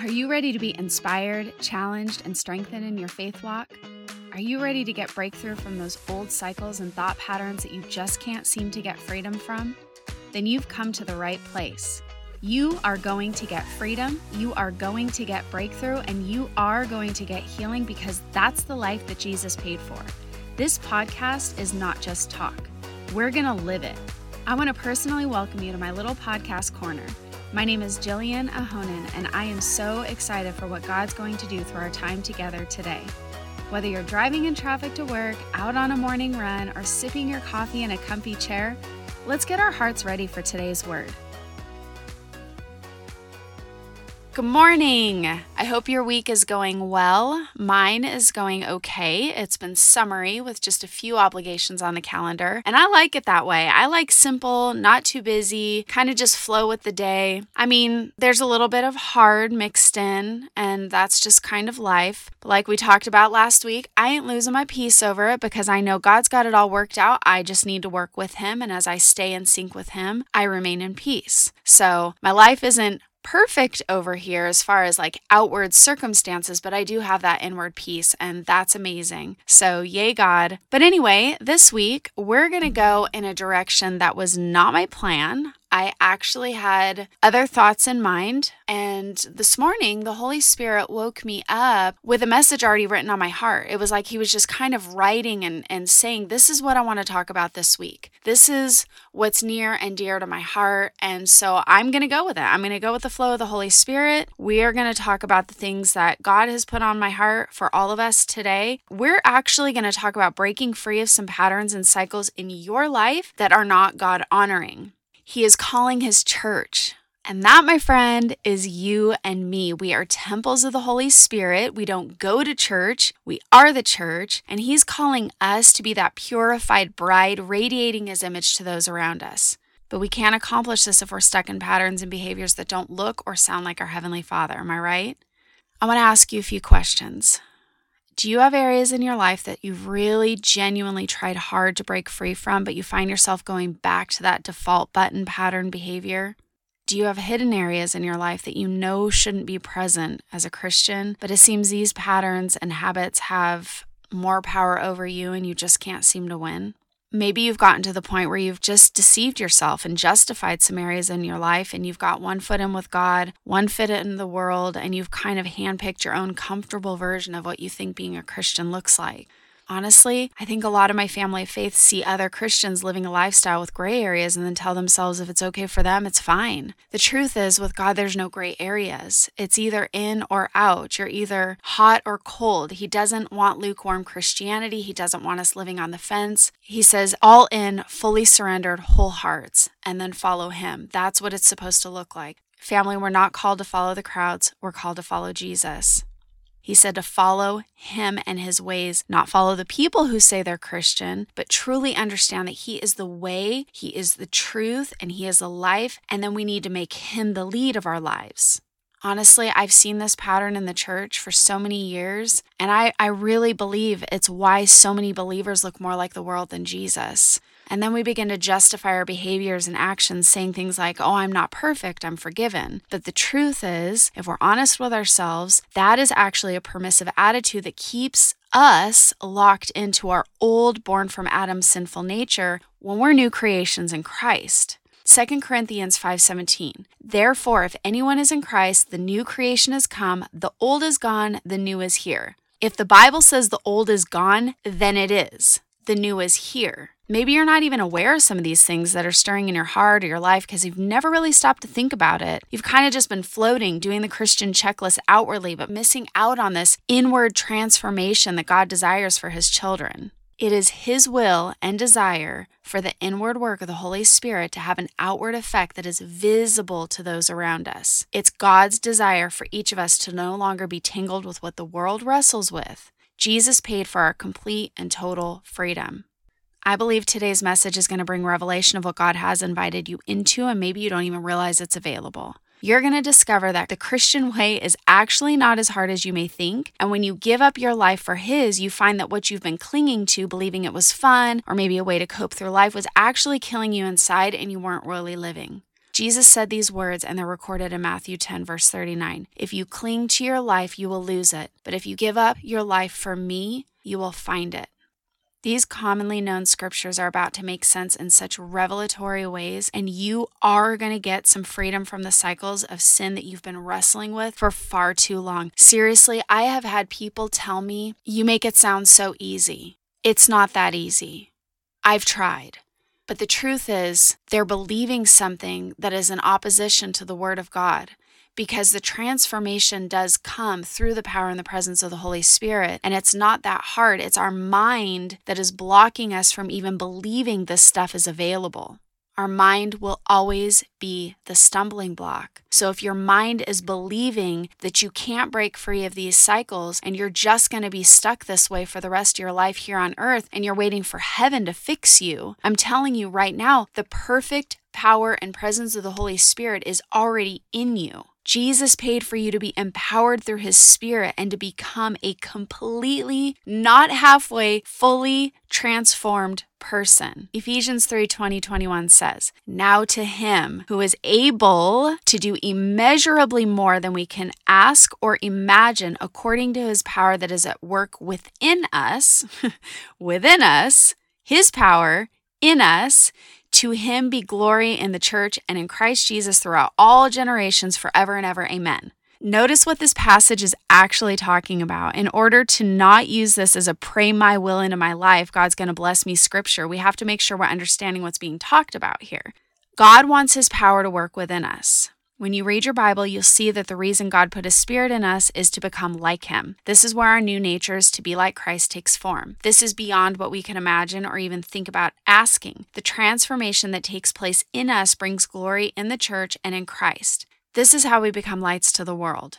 Are you ready to be inspired, challenged, and strengthened in your faith walk? Are you ready to get breakthrough from those old cycles and thought patterns that you just can't seem to get freedom from? Then you've come to the right place. You are going to get freedom, you are going to get breakthrough, and you are going to get healing because that's the life that Jesus paid for. This podcast is not just talk, we're going to live it. I want to personally welcome you to my little podcast corner. My name is Jillian Ahonen, and I am so excited for what God's going to do through our time together today. Whether you're driving in traffic to work, out on a morning run, or sipping your coffee in a comfy chair, let's get our hearts ready for today's word. Good morning. I hope your week is going well. Mine is going okay. It's been summery with just a few obligations on the calendar, and I like it that way. I like simple, not too busy, kind of just flow with the day. I mean, there's a little bit of hard mixed in, and that's just kind of life. But like we talked about last week, I ain't losing my peace over it because I know God's got it all worked out. I just need to work with Him, and as I stay in sync with Him, I remain in peace. So my life isn't perfect over here as far as like outward circumstances, but I do have that inward peace, and that's amazing. So, yay, God. But anyway, this week we're going to go in a direction that was not my plan. I actually had other thoughts in mind. And this morning, the Holy Spirit woke me up with a message already written on my heart. It was like He was just kind of writing and, and saying, This is what I want to talk about this week. This is what's near and dear to my heart. And so I'm going to go with it. I'm going to go with the flow of the Holy Spirit. We are going to talk about the things that God has put on my heart for all of us today. We're actually going to talk about breaking free of some patterns and cycles in your life that are not God honoring. He is calling his church. And that, my friend, is you and me. We are temples of the Holy Spirit. We don't go to church, we are the church. And He's calling us to be that purified bride, radiating His image to those around us. But we can't accomplish this if we're stuck in patterns and behaviors that don't look or sound like our Heavenly Father. Am I right? I want to ask you a few questions. Do you have areas in your life that you've really genuinely tried hard to break free from, but you find yourself going back to that default button pattern behavior? Do you have hidden areas in your life that you know shouldn't be present as a Christian, but it seems these patterns and habits have more power over you and you just can't seem to win? Maybe you've gotten to the point where you've just deceived yourself and justified some areas in your life, and you've got one foot in with God, one foot in the world, and you've kind of handpicked your own comfortable version of what you think being a Christian looks like. Honestly, I think a lot of my family of faith see other Christians living a lifestyle with gray areas and then tell themselves if it's okay for them, it's fine. The truth is, with God, there's no gray areas. It's either in or out. You're either hot or cold. He doesn't want lukewarm Christianity. He doesn't want us living on the fence. He says, all in, fully surrendered, whole hearts, and then follow Him. That's what it's supposed to look like. Family, we're not called to follow the crowds, we're called to follow Jesus. He said to follow him and his ways, not follow the people who say they're Christian, but truly understand that he is the way, he is the truth, and he is the life. And then we need to make him the lead of our lives. Honestly, I've seen this pattern in the church for so many years, and I, I really believe it's why so many believers look more like the world than Jesus. And then we begin to justify our behaviors and actions, saying things like, oh, I'm not perfect, I'm forgiven. But the truth is, if we're honest with ourselves, that is actually a permissive attitude that keeps us locked into our old, born from Adam's sinful nature when we're new creations in Christ. 2 Corinthians 5:17 Therefore if anyone is in Christ the new creation has come the old is gone the new is here. If the Bible says the old is gone then it is. The new is here. Maybe you're not even aware of some of these things that are stirring in your heart or your life because you've never really stopped to think about it. You've kind of just been floating, doing the Christian checklist outwardly, but missing out on this inward transformation that God desires for His children. It is His will and desire for the inward work of the Holy Spirit to have an outward effect that is visible to those around us. It's God's desire for each of us to no longer be tangled with what the world wrestles with. Jesus paid for our complete and total freedom. I believe today's message is going to bring revelation of what God has invited you into, and maybe you don't even realize it's available. You're going to discover that the Christian way is actually not as hard as you may think. And when you give up your life for His, you find that what you've been clinging to, believing it was fun or maybe a way to cope through life, was actually killing you inside and you weren't really living. Jesus said these words, and they're recorded in Matthew 10, verse 39. If you cling to your life, you will lose it. But if you give up your life for me, you will find it. These commonly known scriptures are about to make sense in such revelatory ways, and you are going to get some freedom from the cycles of sin that you've been wrestling with for far too long. Seriously, I have had people tell me, You make it sound so easy. It's not that easy. I've tried. But the truth is, they're believing something that is in opposition to the Word of God because the transformation does come through the power and the presence of the Holy Spirit. And it's not that hard. It's our mind that is blocking us from even believing this stuff is available. Our mind will always be the stumbling block. So, if your mind is believing that you can't break free of these cycles and you're just going to be stuck this way for the rest of your life here on earth and you're waiting for heaven to fix you, I'm telling you right now, the perfect power and presence of the Holy Spirit is already in you. Jesus paid for you to be empowered through his spirit and to become a completely, not halfway, fully transformed person. Ephesians 3 20, 21 says, Now to him who is able to do immeasurably more than we can ask or imagine according to his power that is at work within us, within us, his power in us to him be glory in the church and in Christ Jesus throughout all generations, forever and ever. Amen. Notice what this passage is actually talking about. In order to not use this as a pray my will into my life, God's going to bless me scripture, we have to make sure we're understanding what's being talked about here. God wants his power to work within us. When you read your Bible, you'll see that the reason God put His Spirit in us is to become like Him. This is where our new nature is to be like Christ takes form. This is beyond what we can imagine or even think about asking. The transformation that takes place in us brings glory in the church and in Christ. This is how we become lights to the world.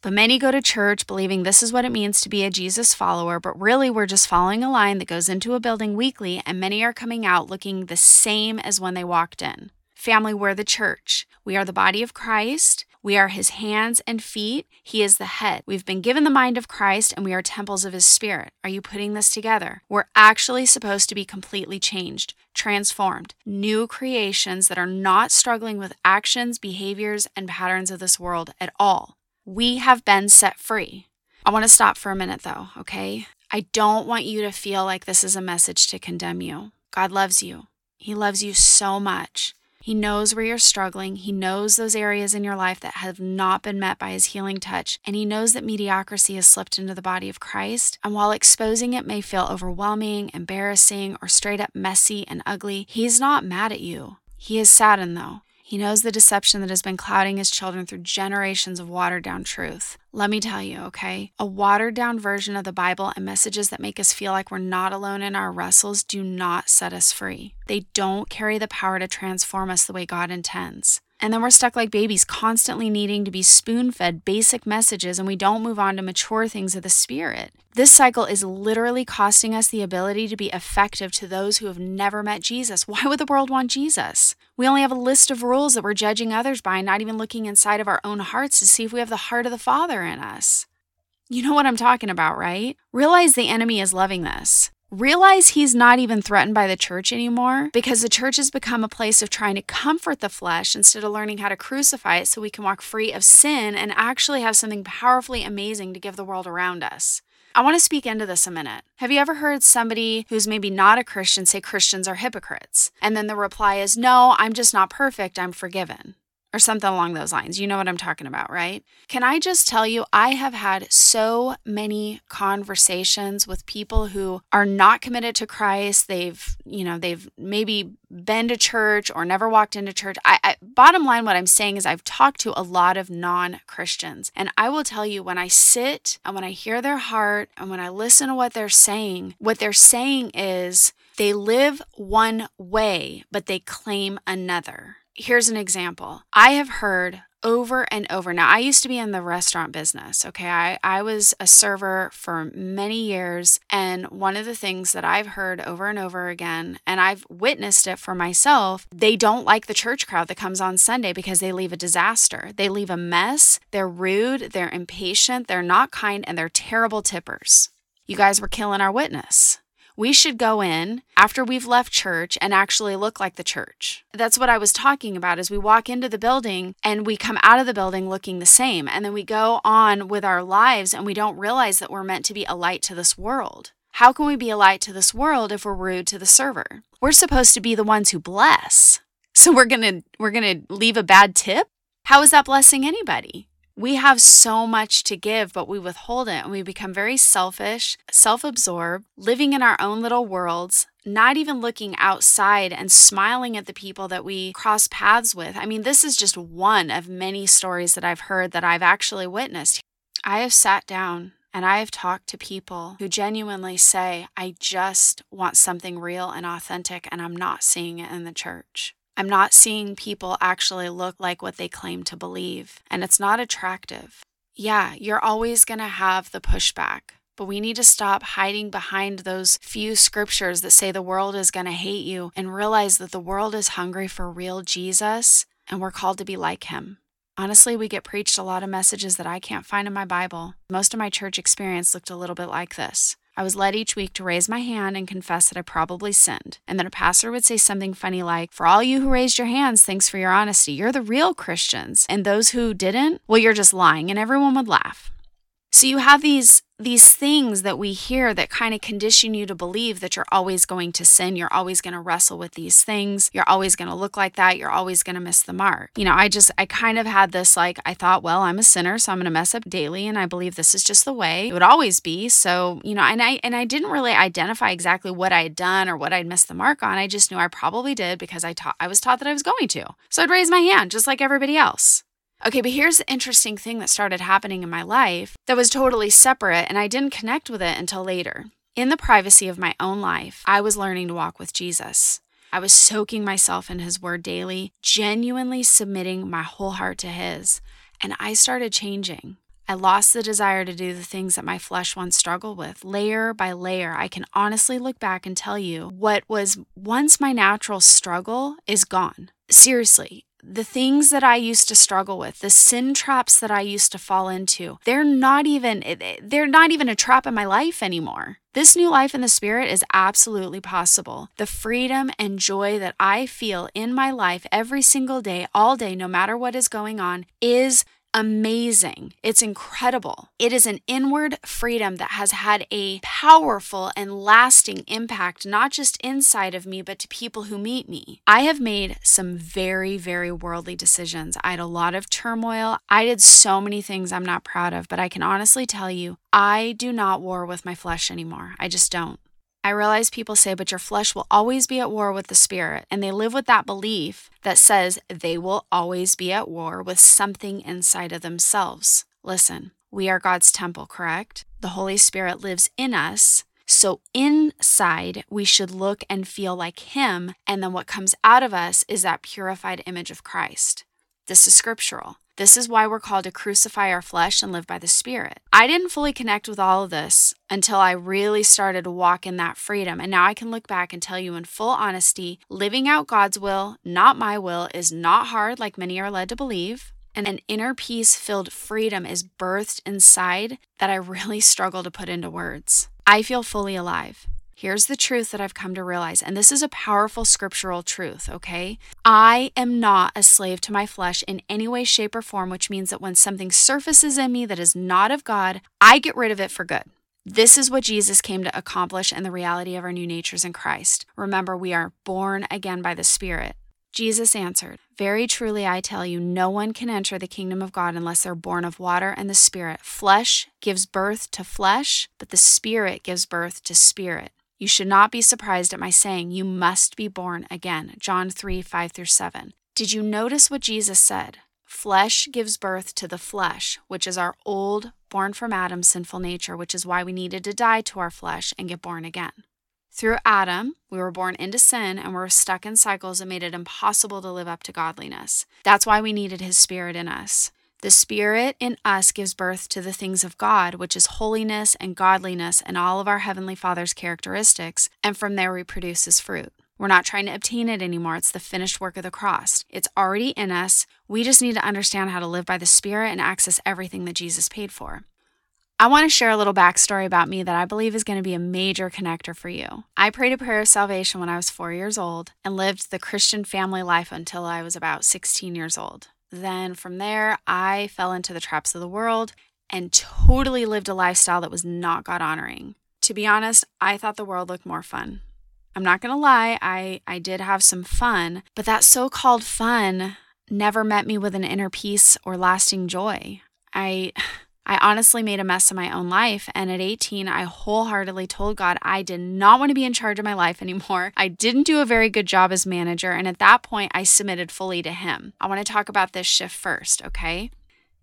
But many go to church believing this is what it means to be a Jesus follower, but really we're just following a line that goes into a building weekly, and many are coming out looking the same as when they walked in. Family, we're the church. We are the body of Christ. We are his hands and feet. He is the head. We've been given the mind of Christ and we are temples of his spirit. Are you putting this together? We're actually supposed to be completely changed, transformed, new creations that are not struggling with actions, behaviors, and patterns of this world at all. We have been set free. I want to stop for a minute though, okay? I don't want you to feel like this is a message to condemn you. God loves you. He loves you so much. He knows where you're struggling. He knows those areas in your life that have not been met by his healing touch. And he knows that mediocrity has slipped into the body of Christ. And while exposing it may feel overwhelming, embarrassing, or straight up messy and ugly, he's not mad at you. He is saddened though. He knows the deception that has been clouding his children through generations of watered down truth. Let me tell you, okay? A watered down version of the Bible and messages that make us feel like we're not alone in our wrestles do not set us free. They don't carry the power to transform us the way God intends. And then we're stuck like babies, constantly needing to be spoon fed basic messages, and we don't move on to mature things of the Spirit. This cycle is literally costing us the ability to be effective to those who have never met Jesus. Why would the world want Jesus? We only have a list of rules that we're judging others by, not even looking inside of our own hearts to see if we have the heart of the Father in us. You know what I'm talking about, right? Realize the enemy is loving this realize he's not even threatened by the church anymore because the church has become a place of trying to comfort the flesh instead of learning how to crucify it so we can walk free of sin and actually have something powerfully amazing to give the world around us. I want to speak into this a minute. Have you ever heard somebody who's maybe not a Christian say Christians are hypocrites? And then the reply is, No, I'm just not perfect. I'm forgiven or something along those lines. You know what I'm talking about, right? Can I just tell you, I have had so many conversations with people who are not committed to Christ. They've, you know, they've maybe been to church or never walked into church. I, I bottom line, what I'm saying is I've talked to a lot of non Christians. And I will tell you, when I sit and when I hear their heart and when I listen to what they're saying, what they're saying is, they live one way, but they claim another. Here's an example. I have heard over and over. Now, I used to be in the restaurant business, okay? I, I was a server for many years. And one of the things that I've heard over and over again, and I've witnessed it for myself, they don't like the church crowd that comes on Sunday because they leave a disaster. They leave a mess. They're rude. They're impatient. They're not kind. And they're terrible tippers. You guys were killing our witness. We should go in after we've left church and actually look like the church. That's what I was talking about as we walk into the building and we come out of the building looking the same and then we go on with our lives and we don't realize that we're meant to be a light to this world. How can we be a light to this world if we're rude to the server? We're supposed to be the ones who bless. So we're going to we're going to leave a bad tip? How is that blessing anybody? We have so much to give, but we withhold it and we become very selfish, self absorbed, living in our own little worlds, not even looking outside and smiling at the people that we cross paths with. I mean, this is just one of many stories that I've heard that I've actually witnessed. I have sat down and I have talked to people who genuinely say, I just want something real and authentic, and I'm not seeing it in the church. I'm not seeing people actually look like what they claim to believe, and it's not attractive. Yeah, you're always going to have the pushback, but we need to stop hiding behind those few scriptures that say the world is going to hate you and realize that the world is hungry for real Jesus and we're called to be like him. Honestly, we get preached a lot of messages that I can't find in my Bible. Most of my church experience looked a little bit like this. I was led each week to raise my hand and confess that I probably sinned. And then a pastor would say something funny like, For all you who raised your hands, thanks for your honesty. You're the real Christians. And those who didn't, well, you're just lying. And everyone would laugh. So you have these these things that we hear that kind of condition you to believe that you're always going to sin, you're always going to wrestle with these things, you're always going to look like that, you're always going to miss the mark. You know, I just I kind of had this like I thought, well, I'm a sinner, so I'm going to mess up daily and I believe this is just the way it would always be. So, you know, and I and I didn't really identify exactly what I had done or what I'd missed the mark on. I just knew I probably did because I taught I was taught that I was going to. So I'd raise my hand just like everybody else. Okay, but here's the interesting thing that started happening in my life that was totally separate, and I didn't connect with it until later. In the privacy of my own life, I was learning to walk with Jesus. I was soaking myself in His Word daily, genuinely submitting my whole heart to His, and I started changing. I lost the desire to do the things that my flesh once struggled with. Layer by layer, I can honestly look back and tell you what was once my natural struggle is gone. Seriously, the things that I used to struggle with, the sin traps that I used to fall into, they're not even they're not even a trap in my life anymore. This new life in the spirit is absolutely possible. The freedom and joy that I feel in my life every single day, all day, no matter what is going on, is amazing. It's incredible. It is an inward freedom that has had a powerful and lasting impact, not just inside of me, but to people who meet me. I have made some very, very worldly decisions. I had a lot of turmoil. I did so many things I'm not proud of, but I can honestly tell you, I do not war with my flesh anymore. I just don't. I realize people say, but your flesh will always be at war with the spirit. And they live with that belief that says they will always be at war with something inside of themselves. Listen, we are God's temple, correct? The Holy Spirit lives in us. So inside, we should look and feel like Him. And then what comes out of us is that purified image of Christ. This is scriptural. This is why we're called to crucify our flesh and live by the Spirit. I didn't fully connect with all of this until I really started to walk in that freedom. And now I can look back and tell you in full honesty living out God's will, not my will, is not hard like many are led to believe. And an inner peace filled freedom is birthed inside that I really struggle to put into words. I feel fully alive. Here's the truth that I've come to realize, and this is a powerful scriptural truth, okay? I am not a slave to my flesh in any way, shape, or form, which means that when something surfaces in me that is not of God, I get rid of it for good. This is what Jesus came to accomplish in the reality of our new natures in Christ. Remember, we are born again by the Spirit. Jesus answered, Very truly I tell you, no one can enter the kingdom of God unless they're born of water and the Spirit. Flesh gives birth to flesh, but the Spirit gives birth to spirit. You should not be surprised at my saying, You must be born again. John 3 5 through 7. Did you notice what Jesus said? Flesh gives birth to the flesh, which is our old, born from Adam's sinful nature, which is why we needed to die to our flesh and get born again. Through Adam, we were born into sin and were stuck in cycles that made it impossible to live up to godliness. That's why we needed his spirit in us. The Spirit in us gives birth to the things of God, which is holiness and godliness and all of our Heavenly Father's characteristics, and from there we produce His fruit. We're not trying to obtain it anymore. It's the finished work of the cross. It's already in us. We just need to understand how to live by the Spirit and access everything that Jesus paid for. I want to share a little backstory about me that I believe is going to be a major connector for you. I prayed a prayer of salvation when I was four years old and lived the Christian family life until I was about 16 years old. Then from there, I fell into the traps of the world and totally lived a lifestyle that was not God honoring. To be honest, I thought the world looked more fun. I'm not going to lie, I, I did have some fun, but that so called fun never met me with an inner peace or lasting joy. I. I honestly made a mess of my own life. And at 18, I wholeheartedly told God I did not want to be in charge of my life anymore. I didn't do a very good job as manager. And at that point, I submitted fully to Him. I want to talk about this shift first, okay?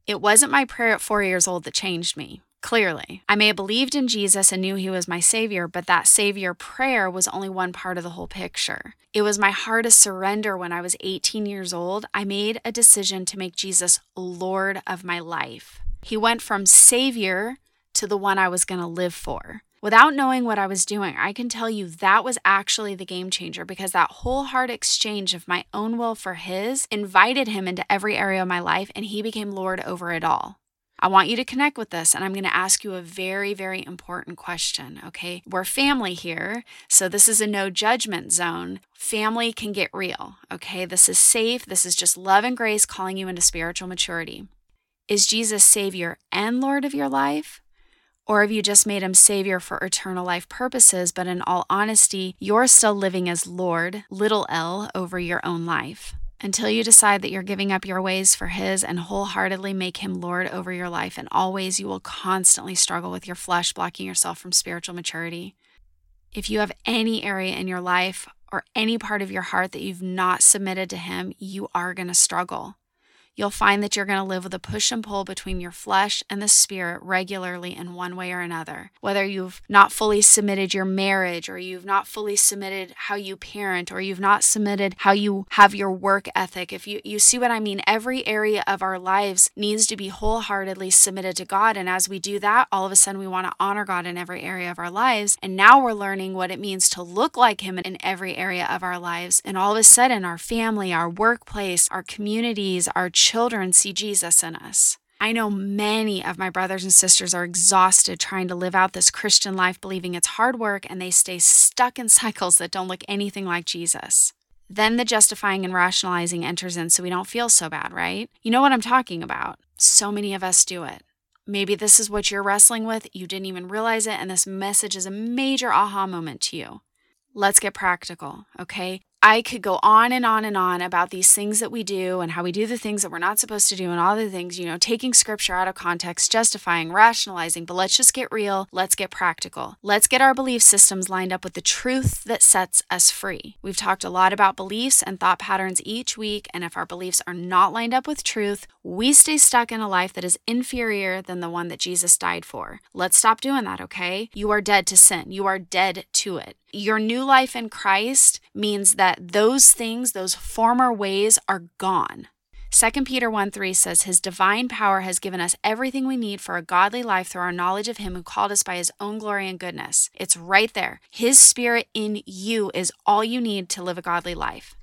It wasn't my prayer at four years old that changed me. Clearly, I may have believed in Jesus and knew he was my Savior, but that Savior prayer was only one part of the whole picture. It was my heart of surrender when I was 18 years old. I made a decision to make Jesus Lord of my life. He went from Savior to the one I was going to live for. Without knowing what I was doing, I can tell you that was actually the game changer because that whole heart exchange of my own will for His invited Him into every area of my life and He became Lord over it all. I want you to connect with this, and I'm going to ask you a very, very important question. Okay. We're family here, so this is a no judgment zone. Family can get real. Okay. This is safe. This is just love and grace calling you into spiritual maturity. Is Jesus Savior and Lord of your life? Or have you just made him Savior for eternal life purposes, but in all honesty, you're still living as Lord, little l, over your own life? Until you decide that you're giving up your ways for His and wholeheartedly make Him Lord over your life, and always you will constantly struggle with your flesh blocking yourself from spiritual maturity. If you have any area in your life or any part of your heart that you've not submitted to Him, you are going to struggle you'll find that you're going to live with a push and pull between your flesh and the spirit regularly in one way or another. Whether you've not fully submitted your marriage, or you've not fully submitted how you parent, or you've not submitted how you have your work ethic. If you, you see what I mean, every area of our lives needs to be wholeheartedly submitted to God. And as we do that, all of a sudden we want to honor God in every area of our lives. And now we're learning what it means to look like Him in every area of our lives. And all of a sudden, our family, our workplace, our communities, our children, children see Jesus in us. I know many of my brothers and sisters are exhausted trying to live out this Christian life, believing it's hard work, and they stay stuck in cycles that don't look anything like Jesus. Then the justifying and rationalizing enters in so we don't feel so bad, right? You know what I'm talking about. So many of us do it. Maybe this is what you're wrestling with, you didn't even realize it, and this message is a major aha moment to you. Let's get practical, okay? I could go on and on and on about these things that we do and how we do the things that we're not supposed to do and all the things, you know, taking scripture out of context, justifying, rationalizing, but let's just get real. Let's get practical. Let's get our belief systems lined up with the truth that sets us free. We've talked a lot about beliefs and thought patterns each week, and if our beliefs are not lined up with truth, we stay stuck in a life that is inferior than the one that Jesus died for. Let's stop doing that, okay? You are dead to sin. You are dead to it. Your new life in Christ means that those things, those former ways, are gone. 2 Peter 1 3 says, His divine power has given us everything we need for a godly life through our knowledge of Him who called us by His own glory and goodness. It's right there. His Spirit in you is all you need to live a godly life.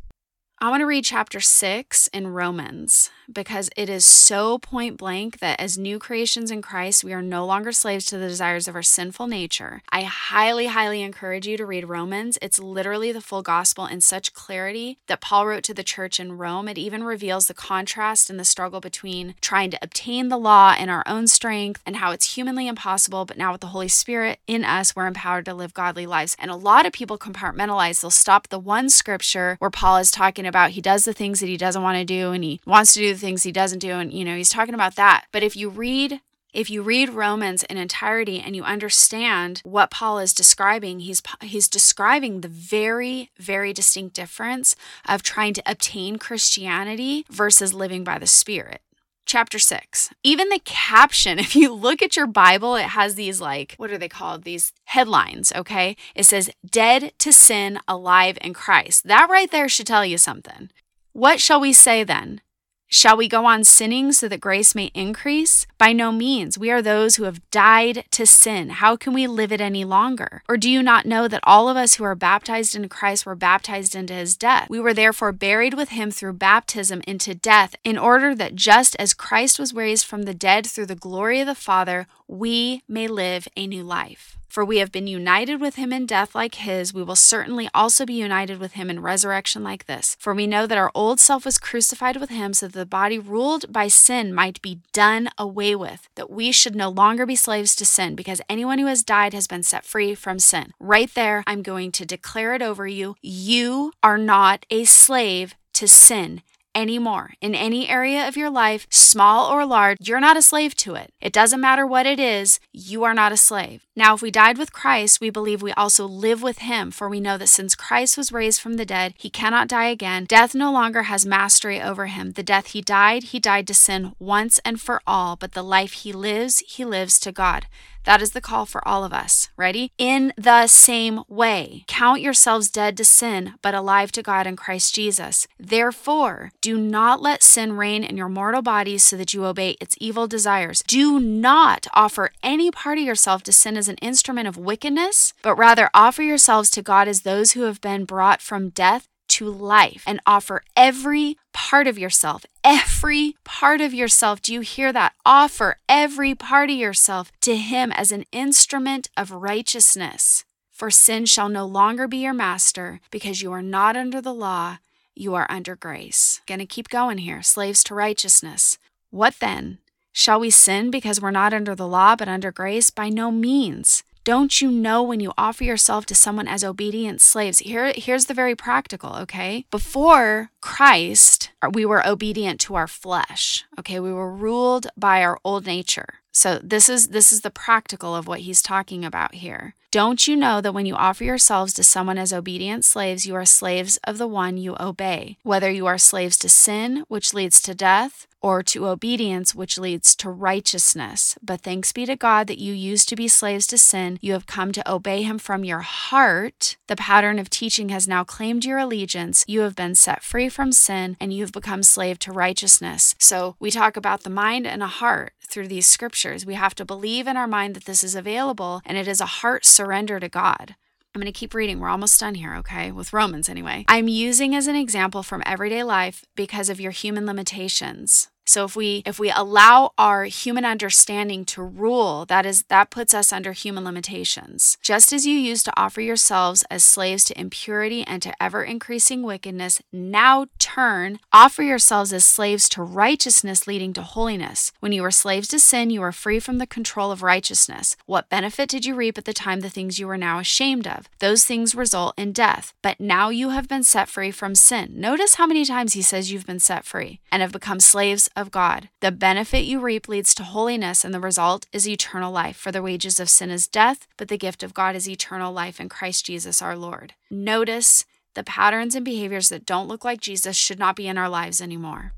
I want to read chapter 6 in Romans because it is so point blank that as new creations in Christ, we are no longer slaves to the desires of our sinful nature. I highly, highly encourage you to read Romans. It's literally the full gospel in such clarity that Paul wrote to the church in Rome. It even reveals the contrast and the struggle between trying to obtain the law in our own strength and how it's humanly impossible, but now with the Holy Spirit in us, we're empowered to live godly lives. And a lot of people compartmentalize, they'll stop the one scripture where Paul is talking talking about he does the things that he doesn't want to do and he wants to do the things he doesn't do. And, you know, he's talking about that. But if you read if you read Romans in entirety and you understand what Paul is describing, he's he's describing the very very distinct difference of trying to obtain Christianity versus living by the Spirit chapter 6. Even the caption, if you look at your Bible, it has these like, what are they called? These headlines, okay? It says, Dead to sin, alive in Christ. That right there should tell you something. What shall we say then? Shall we go on sinning so that grace may increase? By no means. We are those who have died to sin. How can we live it any longer? Or do you not know that all of us who are baptized into Christ were baptized into his death? We were therefore buried with him through baptism into death, in order that just as Christ was raised from the dead through the glory of the Father, we may live a new life. For we have been united with him in death like his, we will certainly also be united with him in resurrection like this. For we know that our old self was crucified with him so that the body ruled by sin might be done away with, that we should no longer be slaves to sin, because anyone who has died has been set free from sin. Right there, I'm going to declare it over you. You are not a slave to sin anymore. In any area of your life, small or large, you're not a slave to it. It doesn't matter what it is, you are not a slave. Now, if we died with Christ, we believe we also live with him, for we know that since Christ was raised from the dead, he cannot die again. Death no longer has mastery over him. The death he died, he died to sin once and for all, but the life he lives, he lives to God. That is the call for all of us. Ready? In the same way, count yourselves dead to sin, but alive to God in Christ Jesus. Therefore, do not let sin reign in your mortal bodies so that you obey its evil desires. Do not offer any part of yourself to sin as an instrument of wickedness, but rather offer yourselves to God as those who have been brought from death to life and offer every part of yourself, every part of yourself. Do you hear that? Offer every part of yourself to Him as an instrument of righteousness. For sin shall no longer be your master because you are not under the law, you are under grace. Gonna keep going here. Slaves to righteousness. What then? Shall we sin because we're not under the law but under grace? By no means. Don't you know when you offer yourself to someone as obedient slaves? Here, here's the very practical, okay? Before Christ, we were obedient to our flesh, okay? We were ruled by our old nature. So this is this is the practical of what he's talking about here. Don't you know that when you offer yourselves to someone as obedient slaves, you are slaves of the one you obey, whether you are slaves to sin, which leads to death, or to obedience, which leads to righteousness. But thanks be to God that you used to be slaves to sin. You have come to obey him from your heart. The pattern of teaching has now claimed your allegiance. You have been set free from sin and you have become slave to righteousness. So we talk about the mind and a heart through these scriptures. We have to believe in our mind that this is available and it is a heart surrender to God. I'm going to keep reading. We're almost done here, okay? With Romans anyway. I'm using as an example from everyday life because of your human limitations. So if we if we allow our human understanding to rule, that is that puts us under human limitations. Just as you used to offer yourselves as slaves to impurity and to ever increasing wickedness, now turn, offer yourselves as slaves to righteousness leading to holiness. When you were slaves to sin, you were free from the control of righteousness. What benefit did you reap at the time the things you are now ashamed of? Those things result in death. But now you have been set free from sin. Notice how many times he says you've been set free and have become slaves of God. The benefit you reap leads to holiness, and the result is eternal life. For the wages of sin is death, but the gift of God is eternal life in Christ Jesus our Lord. Notice the patterns and behaviors that don't look like Jesus should not be in our lives anymore.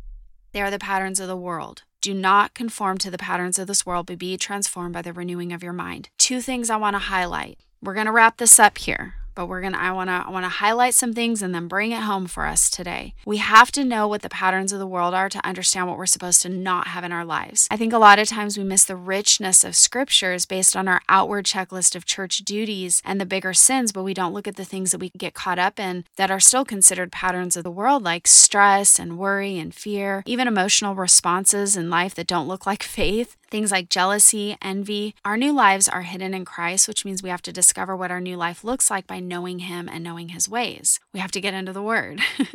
They are the patterns of the world. Do not conform to the patterns of this world, but be transformed by the renewing of your mind. Two things I want to highlight. We're going to wrap this up here but we're going to I want to I want to highlight some things and then bring it home for us today. We have to know what the patterns of the world are to understand what we're supposed to not have in our lives. I think a lot of times we miss the richness of scriptures based on our outward checklist of church duties and the bigger sins, but we don't look at the things that we get caught up in that are still considered patterns of the world like stress and worry and fear, even emotional responses in life that don't look like faith. Things like jealousy, envy. Our new lives are hidden in Christ, which means we have to discover what our new life looks like by knowing Him and knowing His ways. We have to get into the Word.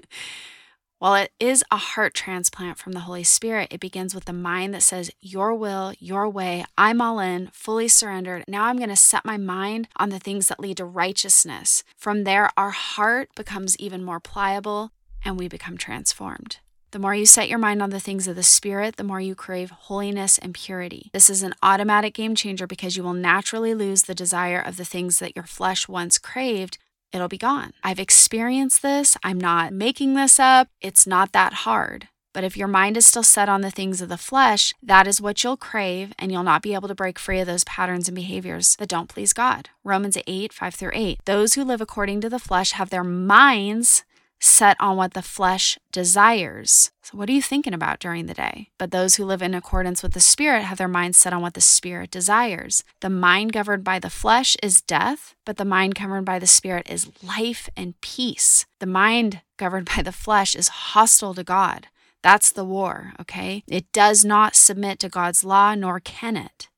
While it is a heart transplant from the Holy Spirit, it begins with the mind that says, Your will, your way, I'm all in, fully surrendered. Now I'm going to set my mind on the things that lead to righteousness. From there, our heart becomes even more pliable and we become transformed. The more you set your mind on the things of the Spirit, the more you crave holiness and purity. This is an automatic game changer because you will naturally lose the desire of the things that your flesh once craved. It'll be gone. I've experienced this. I'm not making this up. It's not that hard. But if your mind is still set on the things of the flesh, that is what you'll crave, and you'll not be able to break free of those patterns and behaviors that don't please God. Romans 8, 5 through 8. Those who live according to the flesh have their minds set on what the flesh desires. So, what are you thinking about during the day? But those who live in accordance with the Spirit have their mind set on what the Spirit desires. The mind governed by the flesh is death, but the mind governed by the Spirit is life and peace. The mind governed by the flesh is hostile to God. That's the war, okay? It does not submit to God's law, nor can it.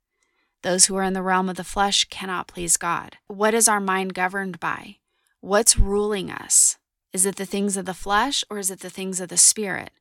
Those who are in the realm of the flesh cannot please God. What is our mind governed by? What's ruling us? Is it the things of the flesh or is it the things of the spirit?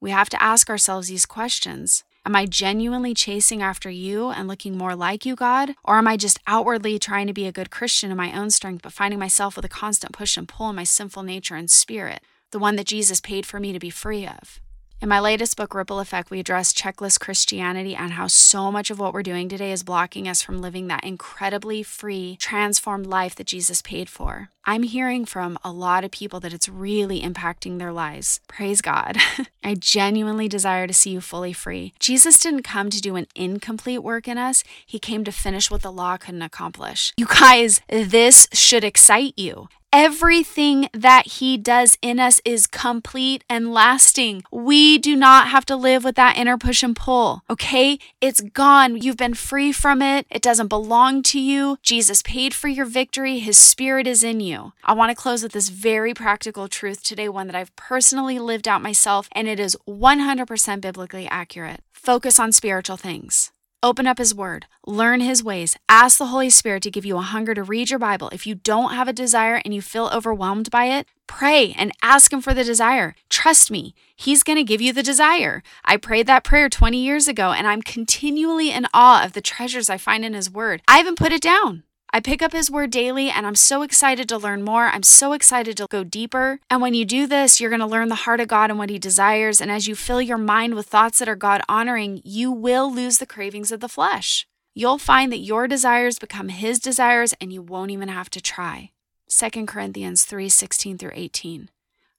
We have to ask ourselves these questions. Am I genuinely chasing after you and looking more like you, God? Or am I just outwardly trying to be a good Christian in my own strength, but finding myself with a constant push and pull in my sinful nature and spirit, the one that Jesus paid for me to be free of? In my latest book, Ripple Effect, we address checklist Christianity and how so much of what we're doing today is blocking us from living that incredibly free, transformed life that Jesus paid for. I'm hearing from a lot of people that it's really impacting their lives. Praise God. I genuinely desire to see you fully free. Jesus didn't come to do an incomplete work in us, He came to finish what the law couldn't accomplish. You guys, this should excite you. Everything that He does in us is complete and lasting. We do not have to live with that inner push and pull, okay? It's gone. You've been free from it. It doesn't belong to you. Jesus paid for your victory. His Spirit is in you. I want to close with this very practical truth today, one that I've personally lived out myself, and it is 100% biblically accurate. Focus on spiritual things. Open up His Word, learn His ways, ask the Holy Spirit to give you a hunger to read your Bible. If you don't have a desire and you feel overwhelmed by it, pray and ask Him for the desire. Trust me, He's going to give you the desire. I prayed that prayer 20 years ago, and I'm continually in awe of the treasures I find in His Word. I haven't put it down. I pick up his word daily and I'm so excited to learn more. I'm so excited to go deeper. And when you do this, you're going to learn the heart of God and what he desires. And as you fill your mind with thoughts that are God honoring, you will lose the cravings of the flesh. You'll find that your desires become his desires and you won't even have to try. 2 Corinthians 3 16 through 18.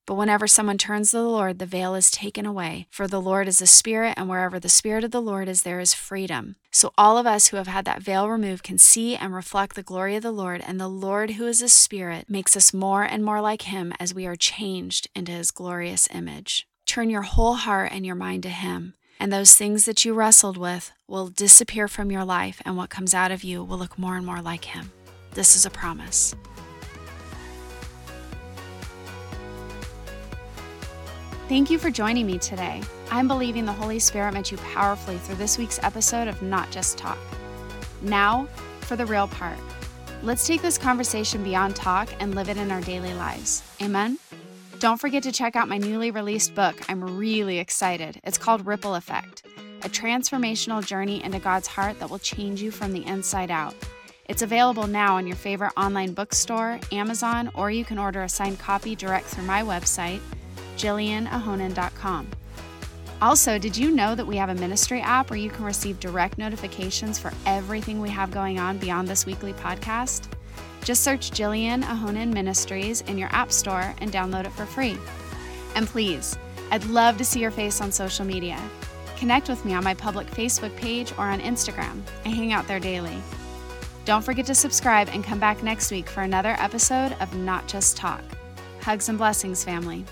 But whenever someone turns to the Lord, the veil is taken away. For the Lord is a spirit, and wherever the spirit of the Lord is, there is freedom. So all of us who have had that veil removed can see and reflect the glory of the Lord, and the Lord, who is a spirit, makes us more and more like him as we are changed into his glorious image. Turn your whole heart and your mind to him. And those things that you wrestled with will disappear from your life, and what comes out of you will look more and more like Him. This is a promise. Thank you for joining me today. I'm believing the Holy Spirit met you powerfully through this week's episode of Not Just Talk. Now, for the real part. Let's take this conversation beyond talk and live it in our daily lives. Amen? Don't forget to check out my newly released book. I'm really excited. It's called Ripple Effect A Transformational Journey into God's Heart That Will Change You from the Inside Out. It's available now on your favorite online bookstore, Amazon, or you can order a signed copy direct through my website jillianahonen.com. Also, did you know that we have a ministry app where you can receive direct notifications for everything we have going on beyond this weekly podcast? Just search Jillian Ahonen Ministries in your app store and download it for free. And please, I'd love to see your face on social media. Connect with me on my public Facebook page or on Instagram. I hang out there daily. Don't forget to subscribe and come back next week for another episode of Not Just Talk. Hugs and blessings, family.